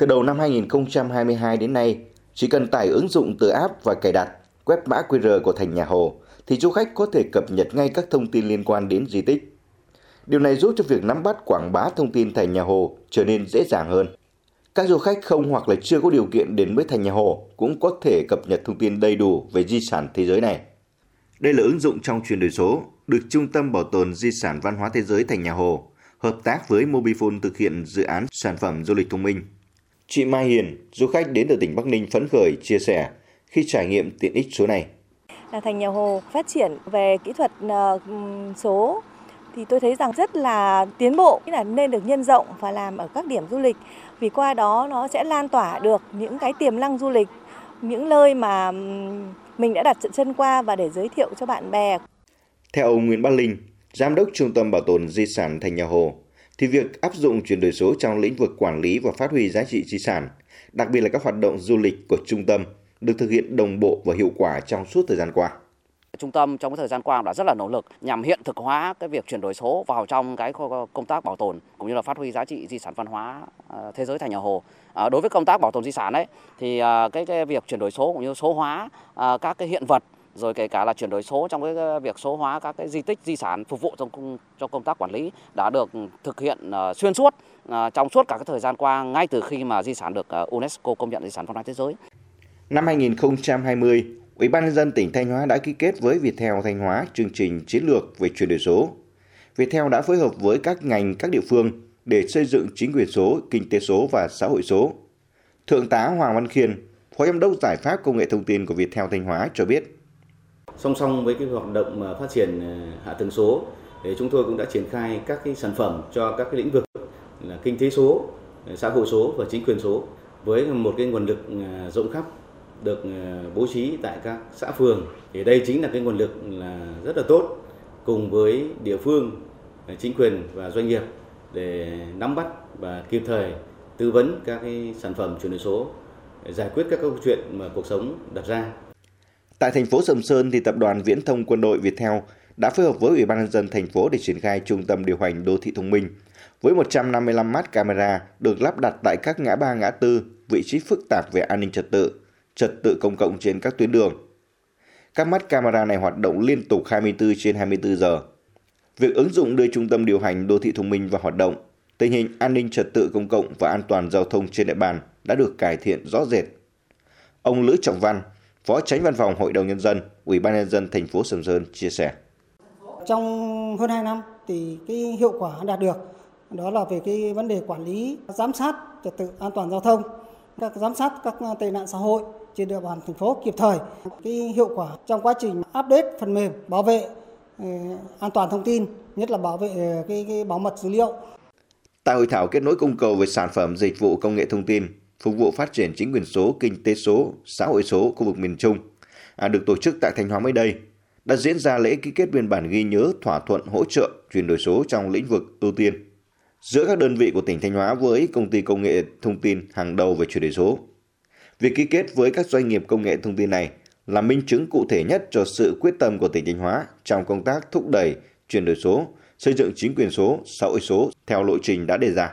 Từ đầu năm 2022 đến nay, chỉ cần tải ứng dụng từ app và cài đặt, quét mã QR của thành nhà Hồ thì du khách có thể cập nhật ngay các thông tin liên quan đến di tích. Điều này giúp cho việc nắm bắt quảng bá thông tin thành nhà Hồ trở nên dễ dàng hơn. Các du khách không hoặc là chưa có điều kiện đến với thành nhà Hồ cũng có thể cập nhật thông tin đầy đủ về di sản thế giới này. Đây là ứng dụng trong chuyển đổi số được Trung tâm Bảo tồn Di sản Văn hóa Thế giới Thành Nhà Hồ hợp tác với Mobifone thực hiện dự án sản phẩm du lịch thông minh. Chị Mai Hiền, du khách đến từ tỉnh Bắc Ninh phấn khởi chia sẻ khi trải nghiệm tiện ích số này. Là Thành Nhà Hồ phát triển về kỹ thuật ờ, số thì tôi thấy rằng rất là tiến bộ là nên được nhân rộng và làm ở các điểm du lịch vì qua đó nó sẽ lan tỏa được những cái tiềm năng du lịch những nơi mà mình đã đặt chân qua và để giới thiệu cho bạn bè. Theo ông Nguyễn Bắc Linh, Giám đốc Trung tâm Bảo tồn Di sản Thành Nhà Hồ, thì việc áp dụng chuyển đổi số trong lĩnh vực quản lý và phát huy giá trị di sản, đặc biệt là các hoạt động du lịch của trung tâm, được thực hiện đồng bộ và hiệu quả trong suốt thời gian qua. Trung tâm trong thời gian qua đã rất là nỗ lực nhằm hiện thực hóa cái việc chuyển đổi số vào trong cái công tác bảo tồn cũng như là phát huy giá trị di sản văn hóa à, thế giới thành nhà Hồ. À, đối với công tác bảo tồn di sản ấy thì à, cái, cái việc chuyển đổi số cũng như số hóa à, các cái hiện vật rồi kể cả là chuyển đổi số trong cái việc số hóa các cái di tích di sản phục vụ trong công, cho công tác quản lý đã được thực hiện ờ, xuyên suốt ờ, trong suốt cả cái thời gian qua ngay từ khi mà di sản được ờ, UNESCO công nhận di sản văn hóa thế giới. Năm 2020, Ủy ban nhân dân tỉnh Thanh Hóa đã ký kết với Viettel Thanh Hóa chương trình chiến lược về chuyển đổi số. Viettel đã phối hợp với các ngành, các địa phương để xây dựng chính quyền số, kinh tế số và xã hội số. Thượng tá Hoàng Văn Khiên, Phó Giám đốc Giải pháp Công nghệ Thông tin của Viettel Thanh Hóa cho biết. Song song với cái hoạt động phát triển à, hạ tầng số, thì chúng tôi cũng đã triển khai các cái sản phẩm cho các cái lĩnh vực là kinh tế số, à, xã hội số và chính quyền số với một cái nguồn lực à, rộng khắp được bố trí tại các xã phường thì đây chính là cái nguồn lực là rất là tốt cùng với địa phương chính quyền và doanh nghiệp để nắm bắt và kịp thời tư vấn các cái sản phẩm chuyển đổi số để giải quyết các câu chuyện mà cuộc sống đặt ra. Tại thành phố Sầm Sơn thì tập đoàn Viễn thông Quân đội Viettel đã phối hợp với Ủy ban nhân dân thành phố để triển khai trung tâm điều hành đô thị thông minh với 155 mắt camera được lắp đặt tại các ngã ba ngã tư, vị trí phức tạp về an ninh trật tự trật tự công cộng trên các tuyến đường. Các mắt camera này hoạt động liên tục 24 trên 24 giờ. Việc ứng dụng đưa trung tâm điều hành đô thị thông minh vào hoạt động, tình hình an ninh trật tự công cộng và an toàn giao thông trên địa bàn đã được cải thiện rõ rệt. Ông Lữ Trọng Văn, Phó Tránh Văn phòng Hội đồng nhân dân, Ủy ban nhân dân thành phố Sầm Sơn chia sẻ. Trong hơn 2 năm thì cái hiệu quả đạt được đó là về cái vấn đề quản lý, giám sát trật tự an toàn giao thông, các giám sát các tệ nạn xã hội trên địa bàn thành phố kịp thời. Cái hiệu quả trong quá trình update phần mềm bảo vệ ờ, an toàn thông tin, nhất là bảo vệ ờ, cái, cái bảo mật dữ liệu. Tại hội thảo kết nối cung cầu về sản phẩm dịch vụ công nghệ thông tin, phục vụ phát triển chính quyền số, kinh tế số, xã hội số khu vực miền Trung, à, được tổ chức tại Thanh Hóa mới đây, đã diễn ra lễ ký kết biên bản ghi nhớ thỏa thuận hỗ trợ chuyển đổi số trong lĩnh vực ưu tiên giữa các đơn vị của tỉnh Thanh Hóa với công ty công nghệ thông tin hàng đầu về chuyển đổi số. Việc ký kết với các doanh nghiệp công nghệ thông tin này là minh chứng cụ thể nhất cho sự quyết tâm của tỉnh Thanh Hóa trong công tác thúc đẩy chuyển đổi số, xây dựng chính quyền số, xã hội số theo lộ trình đã đề ra.